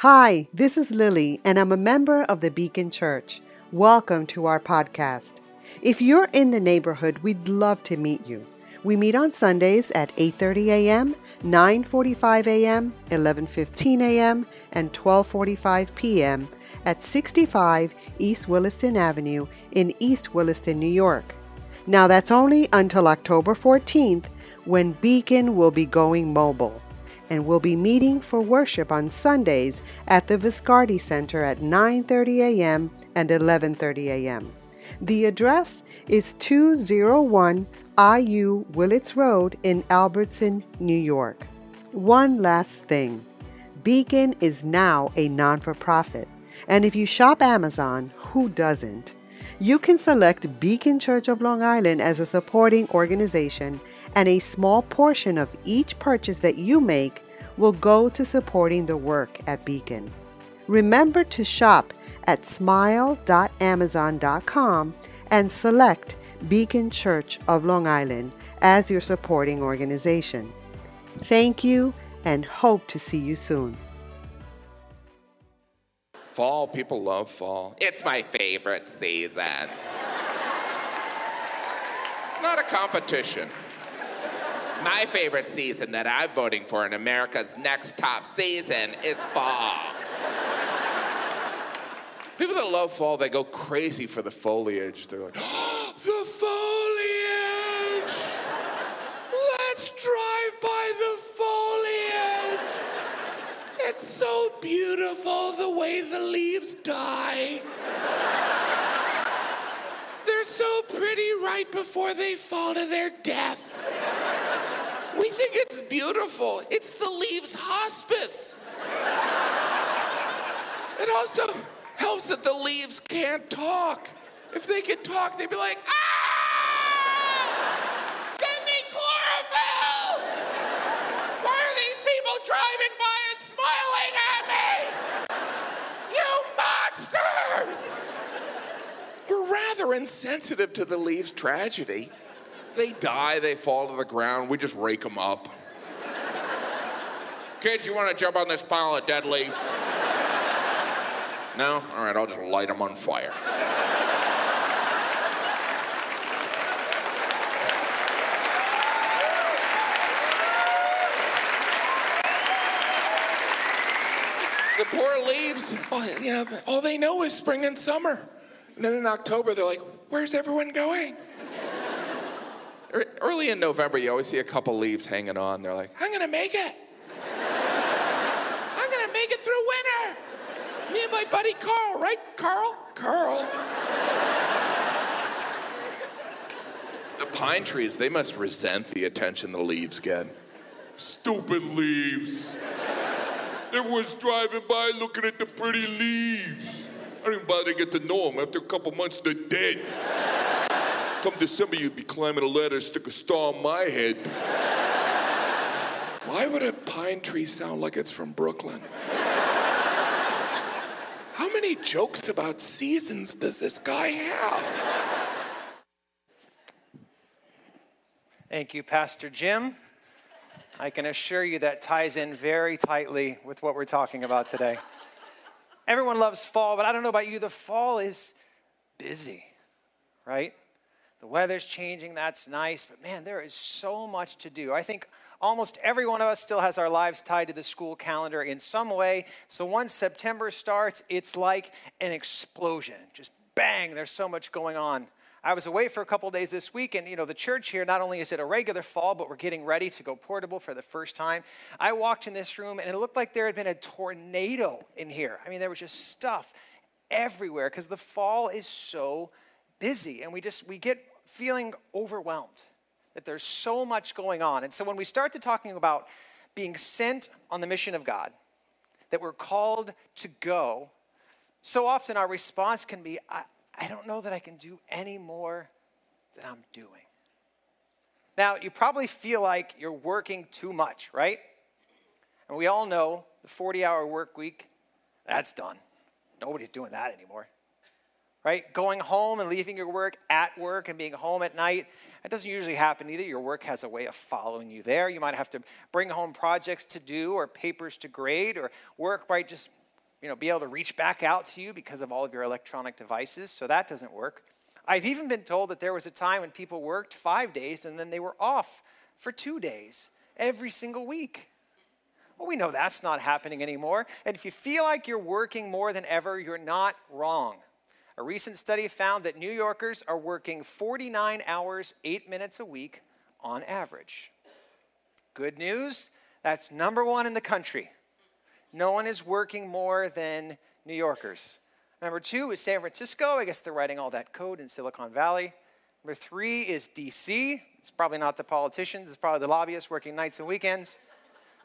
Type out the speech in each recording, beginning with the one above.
Hi, this is Lily, and I'm a member of the Beacon Church. Welcome to our podcast. If you're in the neighborhood, we'd love to meet you. We meet on Sundays at 8:30 a.m., 9:45 a.m., 11:15 a.m., and 12:45 p.m. at 65 East Williston Avenue in East Williston, New York. Now that's only until October 14th when Beacon will be going mobile and we'll be meeting for worship on Sundays at the Viscardi Center at 9:30 a.m. and 11:30 a.m. The address is 201 IU Willets Road in Albertson, New York. One last thing. Beacon is now a non-for-profit, and if you shop Amazon, who doesn't? You can select Beacon Church of Long Island as a supporting organization, and a small portion of each purchase that you make will go to supporting the work at Beacon. Remember to shop at smile.amazon.com and select Beacon Church of Long Island as your supporting organization. Thank you and hope to see you soon. Fall, people love fall. It's my favorite season. It's, not a competition. My favorite season that I'm voting for in America's next top season is fall. People that love fall, they go crazy for the foliage. They're like, oh, the foliage! Let's drive by the foliage! It's so beautiful the way the leaves die. They're so pretty right before they fall to their death. We think it's beautiful. It's the leaves hospice. It also helps that the leaves can't talk. If they could talk, they'd be like, ah! Give me chlorophyll! Why are these people driving by and smiling at me? You monsters! We're rather insensitive to the leaves' tragedy. They die, they fall to the ground, we just rake them up. Kids, you want to jump on this pile of dead leaves? No? All right, I'll just light them on fire. the poor leaves, you know, all they know is spring and summer. And then in October, they're like, where's everyone going? Early in November, you always see a couple leaves hanging on. They're like, I'm gonna make it. I'm gonna make it through winter. Me and my buddy Carl, right, Carl? Carl. the pine trees, they must resent the attention the leaves get. Stupid leaves. Everyone's driving by looking at the pretty leaves. I didn't bother to get to know them. After a couple months, they're dead. Come December, you'd be climbing a ladder, stick a star on my head. Why would a pine tree sound like it's from Brooklyn? How many jokes about seasons does this guy have? Thank you, Pastor Jim. I can assure you that ties in very tightly with what we're talking about today. Everyone loves fall, but I don't know about you, the fall is busy, right? The weather's changing, that's nice, but man, there is so much to do. I think almost every one of us still has our lives tied to the school calendar in some way. So once September starts, it's like an explosion. Just bang, there's so much going on. I was away for a couple days this week, and you know, the church here, not only is it a regular fall, but we're getting ready to go portable for the first time. I walked in this room, and it looked like there had been a tornado in here. I mean, there was just stuff everywhere because the fall is so busy, and we just we get feeling overwhelmed that there's so much going on. And so when we start to talking about being sent on the mission of God, that we're called to go, so often our response can be, I, I don't know that I can do any more than I'm doing. Now, you probably feel like you're working too much, right? And we all know the 40 hour work week, that's done. Nobody's doing that anymore. Right? Going home and leaving your work at work and being home at night, that doesn't usually happen either. Your work has a way of following you there. You might have to bring home projects to do or papers to grade or work might just you know, be able to reach back out to you because of all of your electronic devices, so that doesn't work. I've even been told that there was a time when people worked five days and then they were off for two days every single week. Well, we know that's not happening anymore. And if you feel like you're working more than ever, you're not wrong. A recent study found that New Yorkers are working 49 hours, 8 minutes a week on average. Good news, that's number one in the country. No one is working more than New Yorkers. Number two is San Francisco. I guess they're writing all that code in Silicon Valley. Number three is DC. It's probably not the politicians, it's probably the lobbyists working nights and weekends.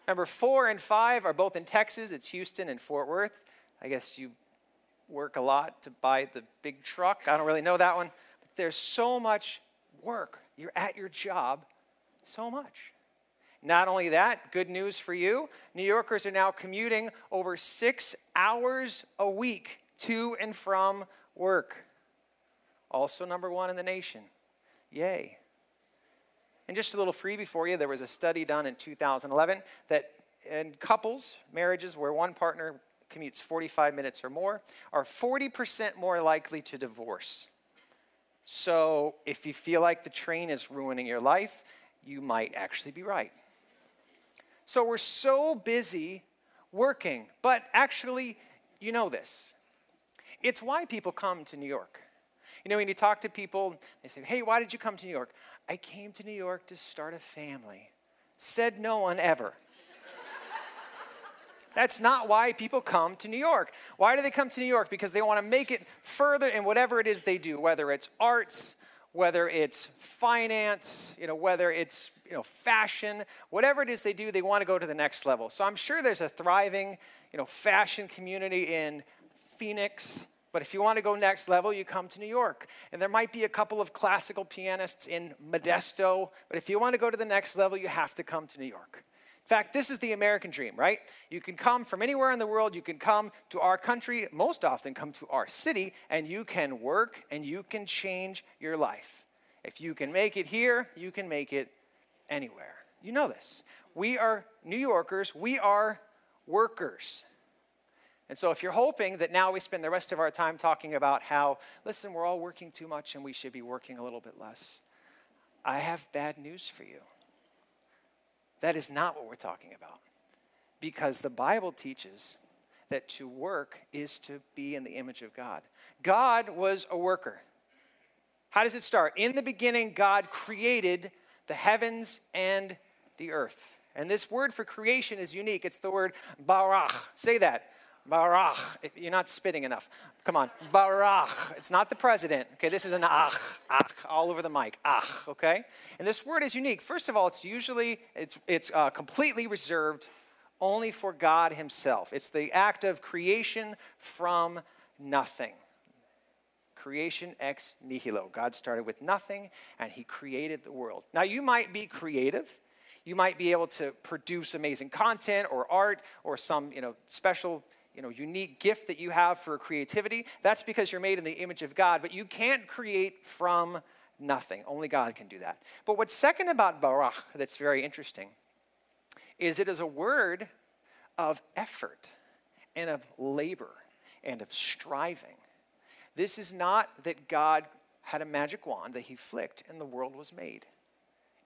Number four and five are both in Texas. It's Houston and Fort Worth. I guess you work a lot to buy the big truck. I don't really know that one. But there's so much work. You're at your job so much. Not only that, good news for you New Yorkers are now commuting over six hours a week to and from work. Also, number one in the nation. Yay. And just a little freebie for you there was a study done in 2011 that in couples, marriages where one partner commutes 45 minutes or more, are 40% more likely to divorce. So if you feel like the train is ruining your life, you might actually be right. So we're so busy working, but actually, you know this. It's why people come to New York. You know, when you talk to people, they say, Hey, why did you come to New York? I came to New York to start a family. Said no one ever. That's not why people come to New York. Why do they come to New York? Because they want to make it further in whatever it is they do, whether it's arts, whether it's finance, you know, whether it's you know, fashion, whatever it is they do, they want to go to the next level. So I'm sure there's a thriving, you know, fashion community in Phoenix, but if you want to go next level, you come to New York. And there might be a couple of classical pianists in Modesto, but if you want to go to the next level, you have to come to New York. In fact, this is the American dream, right? You can come from anywhere in the world, you can come to our country, most often come to our city, and you can work and you can change your life. If you can make it here, you can make it anywhere. You know this. We are New Yorkers, we are workers. And so, if you're hoping that now we spend the rest of our time talking about how, listen, we're all working too much and we should be working a little bit less, I have bad news for you. That is not what we're talking about. Because the Bible teaches that to work is to be in the image of God. God was a worker. How does it start? In the beginning, God created the heavens and the earth. And this word for creation is unique. It's the word barach. Say that. Barach. You're not spitting enough. Come on. Barach. It's not the president. Okay, this is an ach, ach, all over the mic. Ach, okay? And this word is unique. First of all, it's usually, it's, it's uh, completely reserved only for God himself. It's the act of creation from nothing. Creation ex nihilo. God started with nothing and he created the world. Now, you might be creative. You might be able to produce amazing content or art or some, you know, special you know, unique gift that you have for creativity, that's because you're made in the image of God, but you can't create from nothing. Only God can do that. But what's second about barach that's very interesting is it is a word of effort and of labor and of striving. This is not that God had a magic wand that he flicked and the world was made.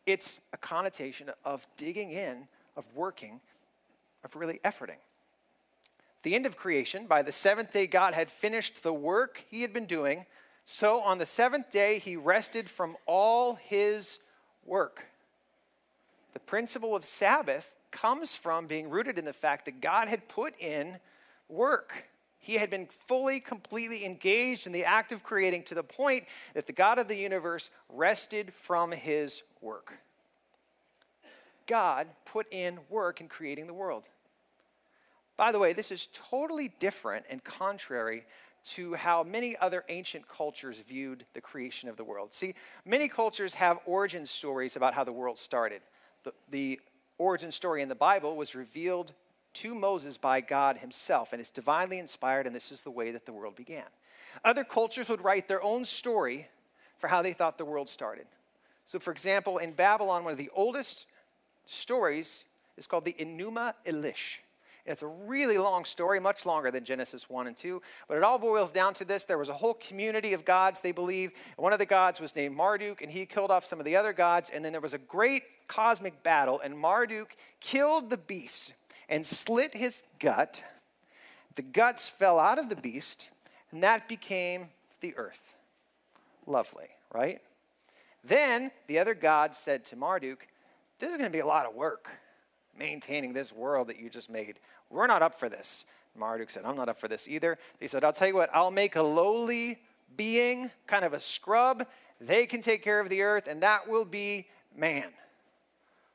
It's a connotation of digging in, of working, of really efforting the end of creation, by the seventh day, God had finished the work he had been doing. So on the seventh day, he rested from all his work. The principle of Sabbath comes from being rooted in the fact that God had put in work. He had been fully, completely engaged in the act of creating to the point that the God of the universe rested from his work. God put in work in creating the world. By the way, this is totally different and contrary to how many other ancient cultures viewed the creation of the world. See, many cultures have origin stories about how the world started. The, the origin story in the Bible was revealed to Moses by God himself, and it's divinely inspired, and this is the way that the world began. Other cultures would write their own story for how they thought the world started. So, for example, in Babylon, one of the oldest stories is called the Enuma Elish. It's a really long story, much longer than Genesis 1 and 2, but it all boils down to this. There was a whole community of gods, they believe. One of the gods was named Marduk, and he killed off some of the other gods, and then there was a great cosmic battle, and Marduk killed the beast and slit his gut. The guts fell out of the beast, and that became the earth. Lovely, right? Then the other gods said to Marduk, This is going to be a lot of work maintaining this world that you just made. We're not up for this. Marduk said, I'm not up for this either. They said, I'll tell you what, I'll make a lowly being, kind of a scrub. They can take care of the earth, and that will be man.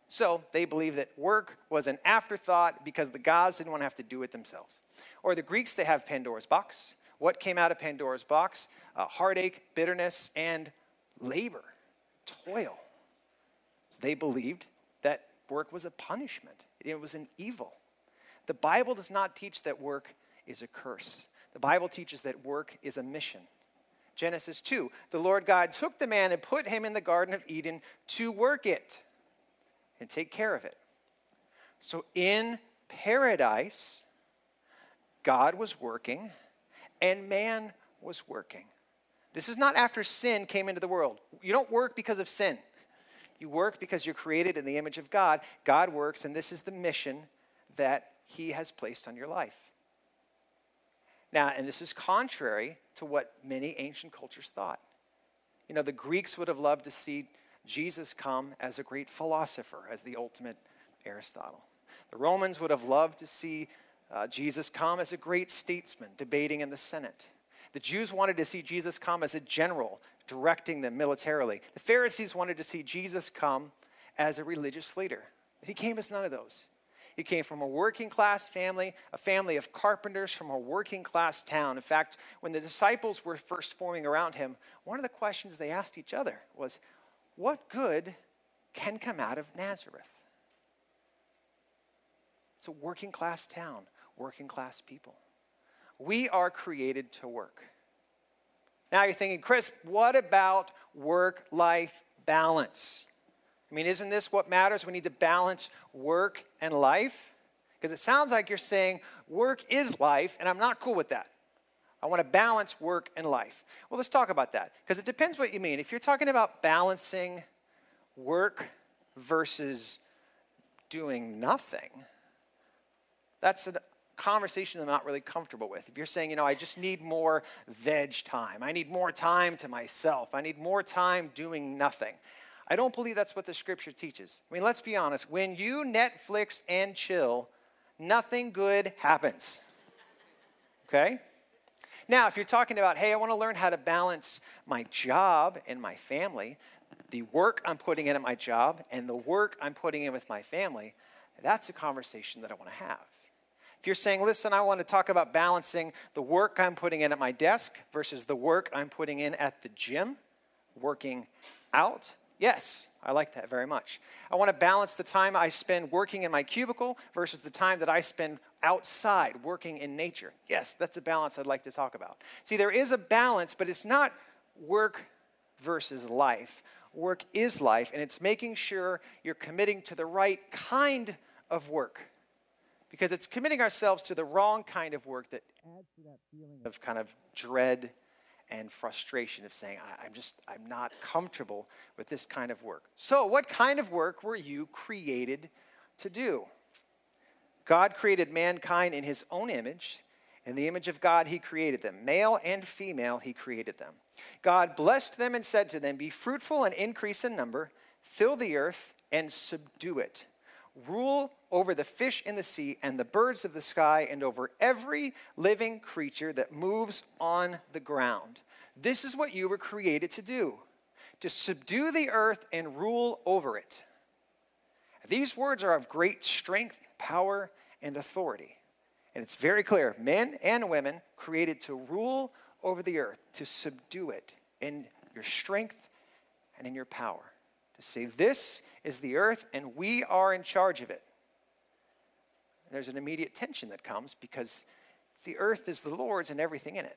So they believe that work was an afterthought because the gods didn't want to have to do it themselves. Or the Greeks, they have Pandora's box. What came out of Pandora's box? Uh, heartache, bitterness, and labor, toil. So they believed work was a punishment, it was an evil. The Bible does not teach that work is a curse. The Bible teaches that work is a mission. Genesis 2 The Lord God took the man and put him in the Garden of Eden to work it and take care of it. So in paradise, God was working and man was working. This is not after sin came into the world. You don't work because of sin. You work because you're created in the image of God. God works, and this is the mission that He has placed on your life. Now, and this is contrary to what many ancient cultures thought. You know, the Greeks would have loved to see Jesus come as a great philosopher, as the ultimate Aristotle. The Romans would have loved to see uh, Jesus come as a great statesman, debating in the Senate. The Jews wanted to see Jesus come as a general, directing them militarily. The Pharisees wanted to see Jesus come as a religious leader. He came as none of those. He came from a working class family, a family of carpenters from a working class town. In fact, when the disciples were first forming around him, one of the questions they asked each other was, What good can come out of Nazareth? It's a working class town, working class people. We are created to work. Now you're thinking, Chris, what about work life balance? I mean, isn't this what matters? We need to balance work and life? Because it sounds like you're saying work is life, and I'm not cool with that. I want to balance work and life. Well, let's talk about that because it depends what you mean. If you're talking about balancing work versus doing nothing, that's an conversation I'm not really comfortable with. If you're saying, you know, I just need more veg time, I need more time to myself, I need more time doing nothing. I don't believe that's what the scripture teaches. I mean, let's be honest. When you Netflix and chill, nothing good happens. Okay? Now, if you're talking about, hey, I want to learn how to balance my job and my family, the work I'm putting in at my job and the work I'm putting in with my family, that's a conversation that I want to have. If you're saying, listen, I want to talk about balancing the work I'm putting in at my desk versus the work I'm putting in at the gym, working out, yes, I like that very much. I want to balance the time I spend working in my cubicle versus the time that I spend outside working in nature. Yes, that's a balance I'd like to talk about. See, there is a balance, but it's not work versus life. Work is life, and it's making sure you're committing to the right kind of work because it's committing ourselves to the wrong kind of work that adds to that feeling of kind of dread and frustration of saying i'm just i'm not comfortable with this kind of work. So what kind of work were you created to do? God created mankind in his own image. In the image of god he created them. Male and female he created them. God blessed them and said to them be fruitful and increase in number fill the earth and subdue it rule over the fish in the sea and the birds of the sky and over every living creature that moves on the ground. This is what you were created to do to subdue the earth and rule over it. These words are of great strength, power, and authority. And it's very clear men and women created to rule over the earth, to subdue it in your strength and in your power to say, This is the earth and we are in charge of it. And there's an immediate tension that comes because the earth is the Lord's and everything in it.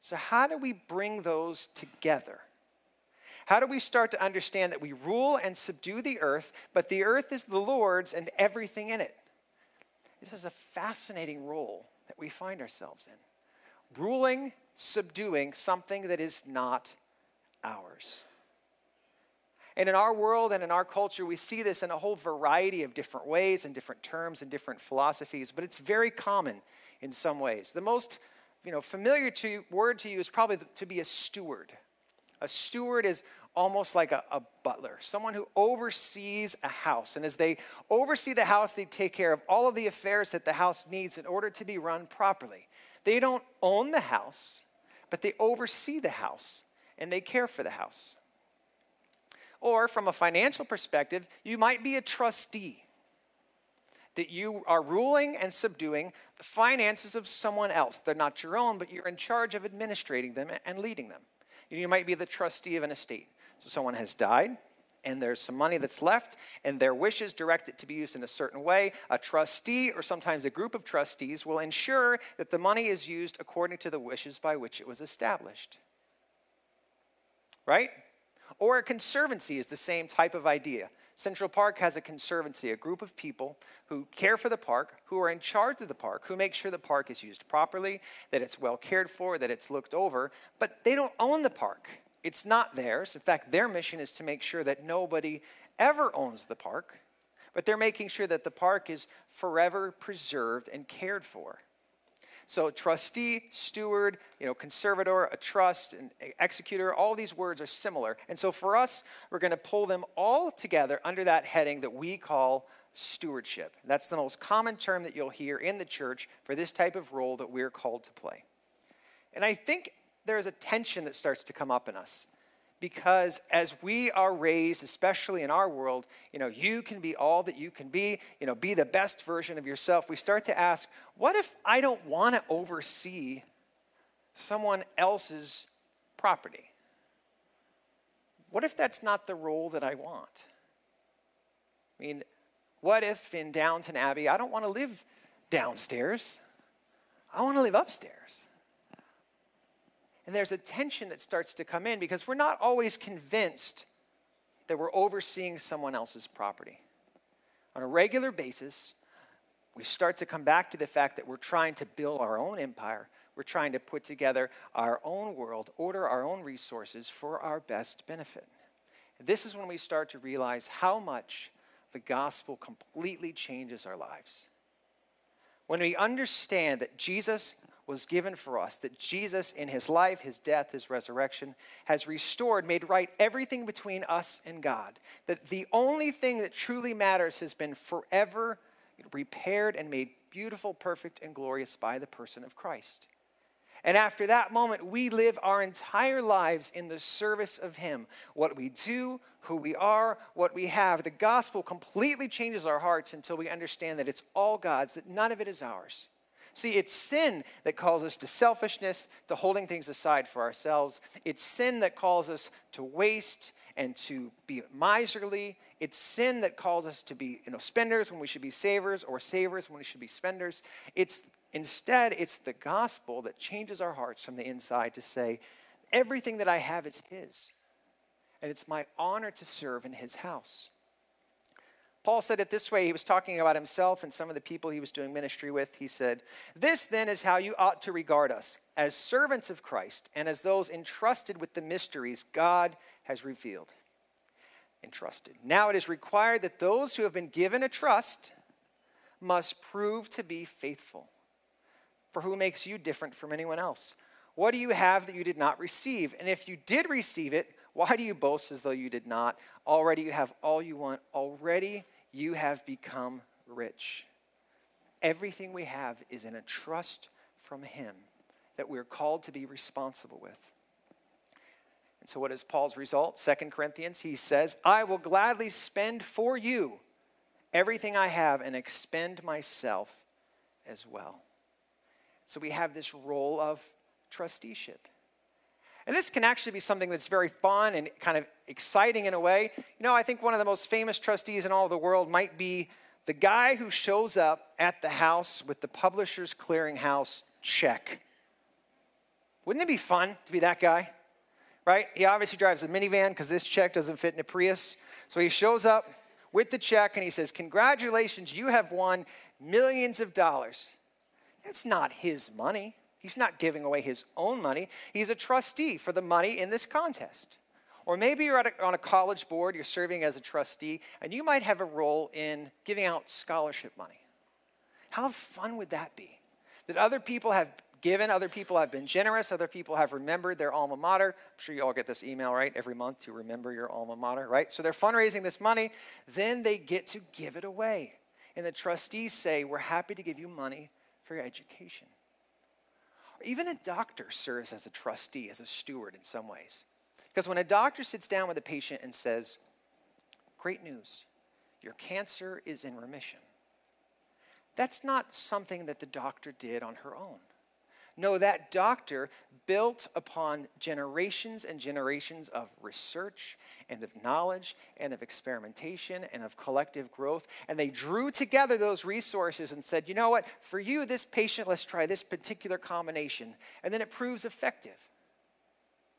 So, how do we bring those together? How do we start to understand that we rule and subdue the earth, but the earth is the Lord's and everything in it? this is a fascinating role that we find ourselves in. Ruling, subduing something that is not ours. And in our world and in our culture, we see this in a whole variety of different ways and different terms and different philosophies, but it's very common in some ways. The most you know, familiar to, word to you is probably to be a steward. A steward is almost like a, a, butler, someone who oversees a house. And as they oversee the house, they take care of all of the affairs that the house needs in order to be run properly. They don't own the house, but they oversee the house and they care for the house. Or from a financial perspective, you might be a trustee. That you are ruling and subduing the finances of someone else. They're not your own, but you're in charge of administrating them and leading them. You might be the trustee of an estate. So someone has died, and there's some money that's left, and their wishes direct it to be used in a certain way. A trustee, or sometimes a group of trustees, will ensure that the money is used according to the wishes by which it was established. Right? Or a conservancy is the same type of idea. Central Park has a conservancy, a group of people who care for the park, who are in charge of the park, who make sure the park is used properly, that it's well cared for, that it's looked over, but they don't own the park. It's not theirs. In fact, their mission is to make sure that nobody ever owns the park, but they're making sure that the park is forever preserved and cared for. So trustee, steward, you know, conservator, a trust, and executor, all these words are similar. And so for us, we're going to pull them all together under that heading that we call stewardship. That's the most common term that you'll hear in the church for this type of role that we're called to play. And I think there's a tension that starts to come up in us because as we are raised especially in our world you know you can be all that you can be you know be the best version of yourself we start to ask what if i don't want to oversee someone else's property? What if that's not the role that i want? I mean what if in downton abbey i don't want to live downstairs i want to live upstairs and there's a tension that starts to come in because we're not always convinced that we're overseeing someone else's property. On a regular basis, we start to come back to the fact that we're trying to build our own empire. We're trying to put together our own world, order our own resources for our best benefit. This is when we start to realize how much the gospel completely changes our lives. When we understand that Jesus was given for us, that Jesus, in his life, his death, his resurrection, has restored, made right everything between us and God. That the only thing that truly matters has been forever repaired and made beautiful, perfect, and glorious by the person of Christ. And after that moment, we live our entire lives in the service of Him. What we do, who we are, what we have. The gospel completely changes our hearts until we understand that it's all God's, that none of it is ours. See, it's sin that calls us to selfishness, to holding things aside for ourselves. It's sin that calls us to waste and to be miserly. It's sin that calls us to be you know, spenders when we should be savers or savers when we should be spenders. It's instead, it's the gospel that changes our hearts from the inside to say, everything that I have is his. And it's my honor to serve in his house. Paul said it this way. He was talking about himself and some of the people he was doing ministry with. He said, This then is how you ought to regard us as servants of Christ and as those entrusted with the mysteries God has revealed. Entrusted. Now it is required that those who have been given a trust must prove to be faithful. For who makes you different from anyone else? What do you have that you did not receive? And if you did receive it, why do you boast as though you did not? Already you have all you want. Already you have become rich. Everything we have is in a trust from Him that we're called to be responsible with. And so, what is Paul's result? Second Corinthians, he says, I will gladly spend for you everything I have and expend myself as well. So, we have this role of trusteeship. And this can actually be something that's very fun and kind of exciting in a way. You know, I think one of the most famous trustees in all the world might be the guy who shows up at the house with the publisher's clearinghouse check. Wouldn't it be fun to be that guy? Right? He obviously drives a minivan because this check doesn't fit in a Prius. So he shows up with the check and he says, Congratulations, you have won millions of dollars. That's not his money. He's not giving away his own money. He's a trustee for the money in this contest. Or maybe you're a, on a college board, you're serving as a trustee, and you might have a role in giving out scholarship money. How fun would that be? That other people have given, other people have been generous, other people have remembered their alma mater. I'm sure you all get this email, right, every month to remember your alma mater, right? So they're fundraising this money, then they get to give it away. And the trustees say, We're happy to give you money for your education. Even a doctor serves as a trustee, as a steward in some ways. Because when a doctor sits down with a patient and says, Great news, your cancer is in remission, that's not something that the doctor did on her own. No, that doctor built upon generations and generations of research and of knowledge and of experimentation and of collective growth. And they drew together those resources and said, you know what, for you, this patient, let's try this particular combination. And then it proves effective.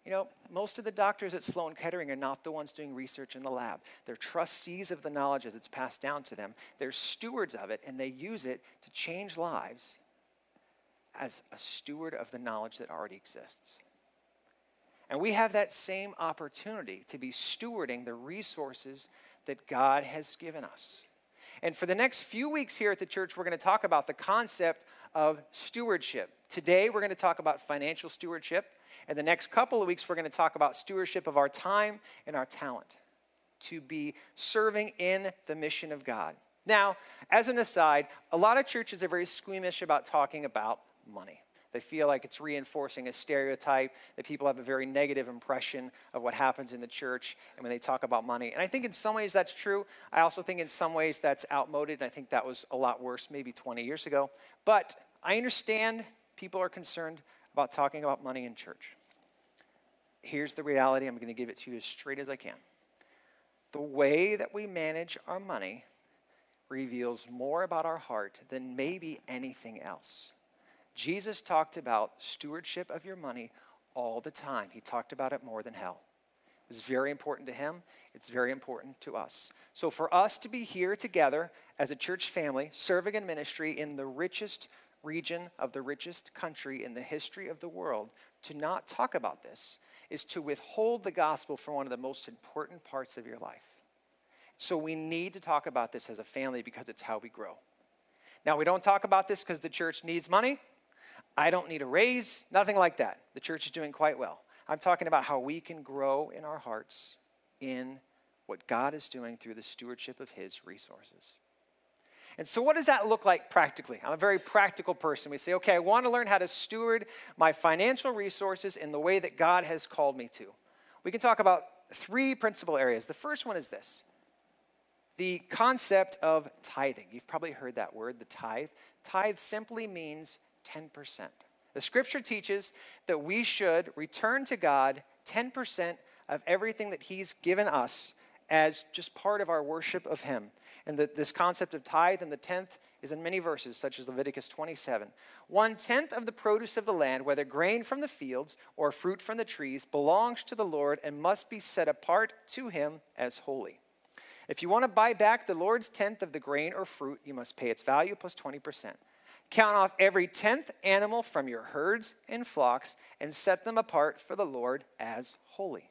You know, most of the doctors at Sloan Kettering are not the ones doing research in the lab. They're trustees of the knowledge as it's passed down to them. They're stewards of it, and they use it to change lives as a steward of the knowledge that already exists. And we have that same opportunity to be stewarding the resources that God has given us. And for the next few weeks here at the church, we're going to talk about the concept of stewardship. Today, we're going to talk about financial stewardship. And the next couple of weeks, we're going to talk about stewardship of our time and our talent to be serving in the mission of God. Now, as an aside, a lot of churches are very squeamish about talking about money. They feel like it's reinforcing a stereotype, that people have a very negative impression of what happens in the church and when they talk about money. And I think in some ways that's true. I also think in some ways that's outmoded. And I think that was a lot worse maybe 20 years ago. But I understand people are concerned about talking about money in church. Here's the reality I'm going to give it to you as straight as I can. The way that we manage our money reveals more about our heart than maybe anything else. Jesus talked about stewardship of your money all the time. He talked about it more than hell. It was very important to him. It's very important to us. So, for us to be here together as a church family, serving in ministry in the richest region of the richest country in the history of the world, to not talk about this is to withhold the gospel from one of the most important parts of your life. So, we need to talk about this as a family because it's how we grow. Now, we don't talk about this because the church needs money. I don't need a raise, nothing like that. The church is doing quite well. I'm talking about how we can grow in our hearts in what God is doing through the stewardship of His resources. And so, what does that look like practically? I'm a very practical person. We say, okay, I want to learn how to steward my financial resources in the way that God has called me to. We can talk about three principal areas. The first one is this the concept of tithing. You've probably heard that word, the tithe. Tithe simply means 10%. The scripture teaches that we should return to God 10% of everything that He's given us as just part of our worship of Him. And that this concept of tithe and the tenth is in many verses, such as Leviticus 27. One tenth of the produce of the land, whether grain from the fields or fruit from the trees, belongs to the Lord and must be set apart to Him as holy. If you want to buy back the Lord's tenth of the grain or fruit, you must pay its value plus 20%. Count off every tenth animal from your herds and flocks and set them apart for the Lord as holy.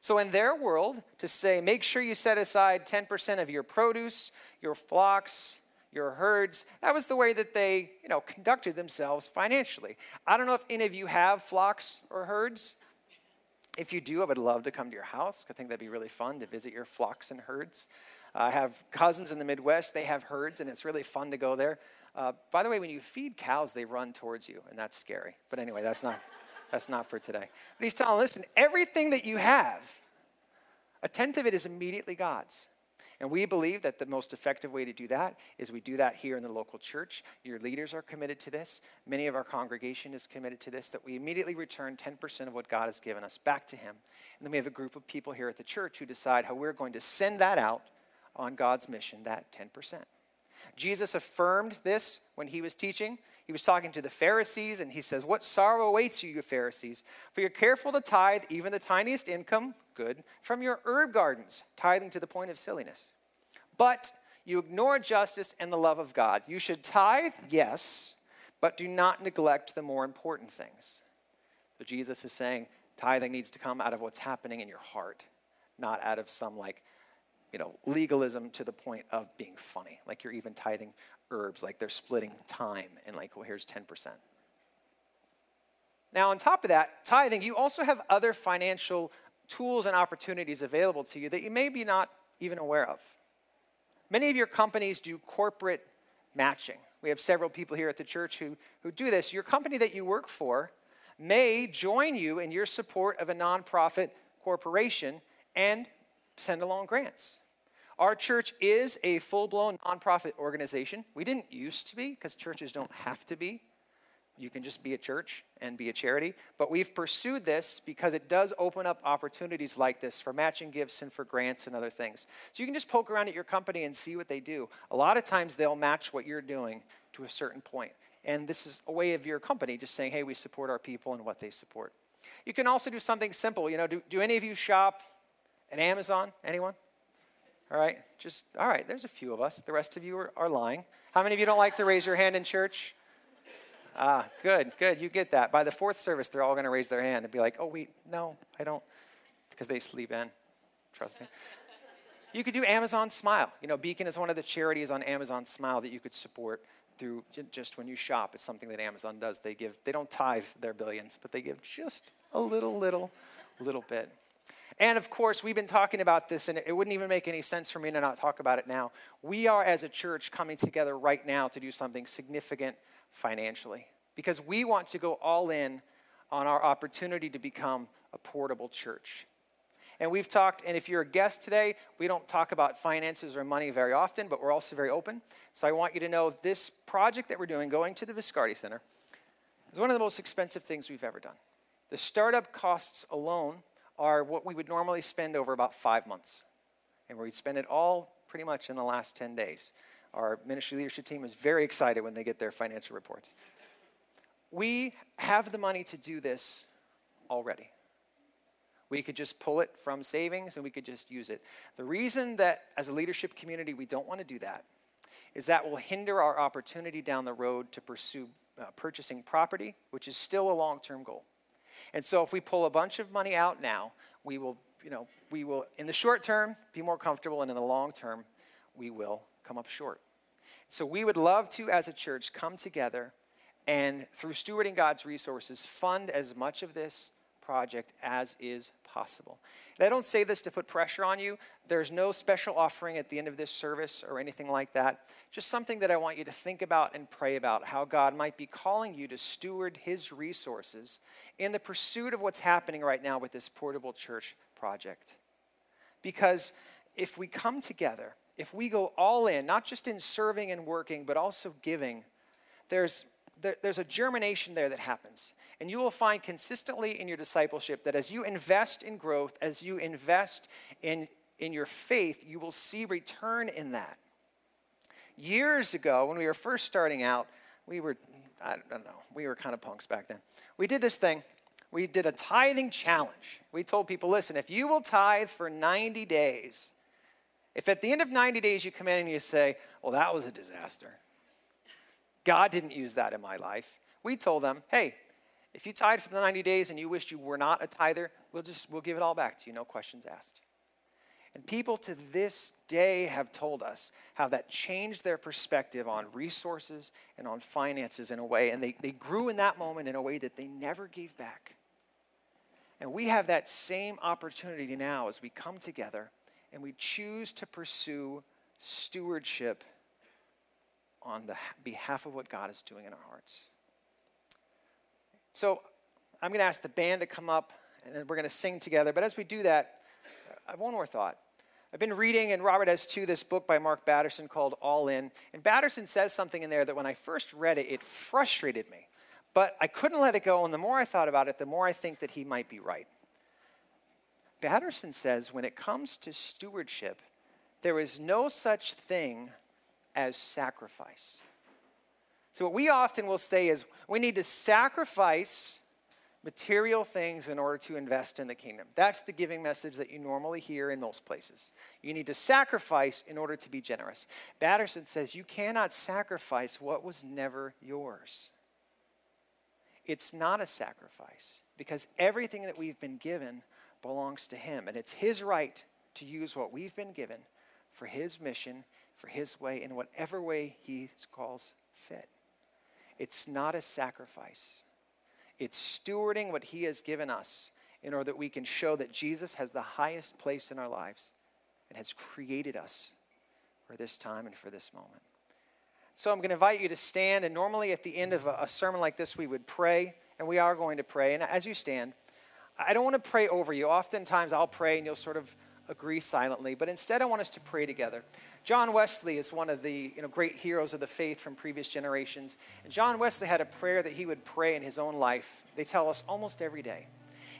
So, in their world, to say, make sure you set aside 10% of your produce, your flocks, your herds, that was the way that they, you know, conducted themselves financially. I don't know if any of you have flocks or herds. If you do, I would love to come to your house. I think that'd be really fun to visit your flocks and herds. I have cousins in the Midwest, they have herds, and it's really fun to go there. Uh, by the way, when you feed cows, they run towards you, and that's scary. But anyway, that's not, that's not for today. But he's telling, listen, everything that you have, a tenth of it is immediately God's. And we believe that the most effective way to do that is we do that here in the local church. Your leaders are committed to this. Many of our congregation is committed to this, that we immediately return 10% of what God has given us back to Him. And then we have a group of people here at the church who decide how we're going to send that out on God's mission, that 10%. Jesus affirmed this when he was teaching. He was talking to the Pharisees, and he says, What sorrow awaits you, you Pharisees? For you're careful to tithe even the tiniest income, good, from your herb gardens, tithing to the point of silliness. But You ignore justice and the love of God. You should tithe, yes, but do not neglect the more important things. So Jesus is saying tithing needs to come out of what's happening in your heart, not out of some like, you know, legalism to the point of being funny. Like you're even tithing herbs, like they're splitting time and like, well, here's 10%. Now, on top of that, tithing, you also have other financial tools and opportunities available to you that you may be not even aware of. Many of your companies do corporate matching. We have several people here at the church who, who do this. Your company that you work for may join you in your support of a nonprofit corporation and send along grants. Our church is a full blown nonprofit organization. We didn't used to be because churches don't have to be. You can just be a church and be a charity. But we've pursued this because it does open up opportunities like this for matching gifts and for grants and other things. So you can just poke around at your company and see what they do. A lot of times they'll match what you're doing to a certain point. And this is a way of your company just saying, hey, we support our people and what they support. You can also do something simple. You know, do, do any of you shop at Amazon? Anyone? All right, just, all right, there's a few of us. The rest of you are, are lying. How many of you don't like to raise your hand in church? Ah, good, good. You get that. By the fourth service, they're all going to raise their hand and be like, oh, wait, no, I don't. Because they sleep in. Trust me. You could do Amazon Smile. You know, Beacon is one of the charities on Amazon Smile that you could support through just when you shop. It's something that Amazon does. They give, they don't tithe their billions, but they give just a little, little, little bit. And of course, we've been talking about this, and it wouldn't even make any sense for me to not talk about it now. We are, as a church, coming together right now to do something significant financially because we want to go all in on our opportunity to become a portable church. And we've talked, and if you're a guest today, we don't talk about finances or money very often, but we're also very open. So I want you to know this project that we're doing, going to the Viscardi Center, is one of the most expensive things we've ever done. The startup costs alone are what we would normally spend over about five months. And we'd spend it all pretty much in the last 10 days. Our ministry leadership team is very excited when they get their financial reports. We have the money to do this already. We could just pull it from savings and we could just use it. The reason that as a leadership community we don't want to do that is that will hinder our opportunity down the road to pursue uh, purchasing property, which is still a long-term goal. And so if we pull a bunch of money out now, we will, you know, we will in the short term be more comfortable and in the long term we will come up short. So we would love to, as a church, come together and through stewarding God's resources, fund as much of this project as is possible. I don't say this to put pressure on you. There's no special offering at the end of this service or anything like that. Just something that I want you to think about and pray about how God might be calling you to steward his resources in the pursuit of what's happening right now with this portable church project. Because if we come together if we go all in, not just in serving and working, but also giving, there's, there, there's a germination there that happens. And you will find consistently in your discipleship that as you invest in growth, as you invest in, in your faith, you will see return in that. Years ago, when we were first starting out, we were, I don't know, we were kind of punks back then. We did this thing. We did a tithing challenge. We told people, listen, if you will tithe for 90 days, if at the end of 90 days you come in and you say, well, that was a disaster, God didn't use that in my life, we told them, hey, if you tithe for the 90 days and you wished you were not a tither, we'll just we'll give it all back to you, no questions asked. And people to this day have told us how that changed their perspective on resources and on finances in a way, and they, they grew in that moment in a way that they never gave back. And we have that same opportunity now as we come together and we choose to pursue stewardship on the behalf of what God is doing in our hearts. So I'm going to ask the band to come up and we're going to sing together. But as we do that, I have one more thought. I've been reading, and Robert has too, this book by Mark Batterson called All In. And Batterson says something in there that when I first read it, it frustrated me. But I couldn't let it go, and the more I thought about it, the more I think that he might be right. Batterson says when it comes to stewardship, there is no such thing as sacrifice. So, what we often will say is we need to sacrifice material things in order to invest in the kingdom. That's the giving message that you normally hear in most places. You need to sacrifice in order to be generous. Batterson says you cannot sacrifice what was never yours. It's not a sacrifice because everything that we've been given belongs to Him, and it's His right to use what we've been given for His mission, for His way, in whatever way He calls fit. It's not a sacrifice. It's stewarding what He has given us in order that we can show that Jesus has the highest place in our lives and has created us for this time and for this moment. So I'm going to invite you to stand, and normally at the end of a, sermon like this, we would pray, and we are going to pray. And as you stand, I don't want to pray over you. Oftentimes I'll pray and you'll sort of agree silently, but instead I want us to pray together. John Wesley is one of the you know, great heroes of the faith from previous generations. And John Wesley had a prayer that he would pray in his own life. They tell us almost every day.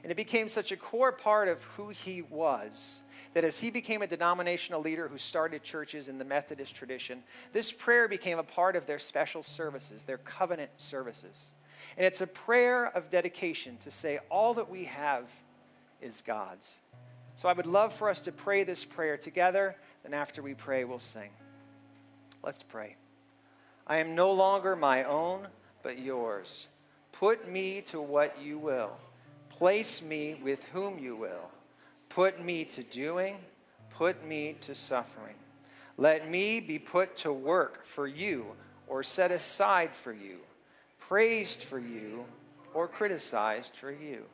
And it became such a core part of who he was that as he became a denominational leader who started churches in the Methodist tradition, this prayer became a part of their special services, their covenant services. And it's a prayer of dedication to say, all that we have is God's. So I would love for us to pray this prayer together. Then after we pray, we'll sing. Let's pray. I am no longer my own, but yours. Put me to what you will. Place me with whom you will. Put me to doing, put me to suffering. Let me be put to work for you or set aside for you, praised for you or criticized for you.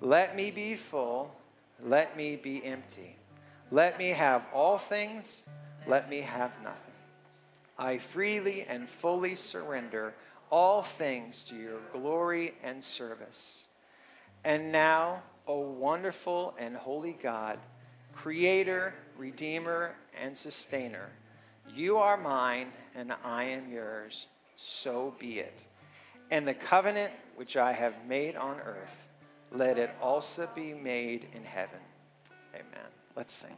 Let me be full, let me be empty. Let me have all things, let me have nothing. I freely and fully surrender all things to your glory and service. And now, O wonderful and holy God, creator, redeemer, and sustainer. You are mine, and I am yours. So be it. And the covenant which I have made on earth, let it also be made in heaven. Amen. Let's sing.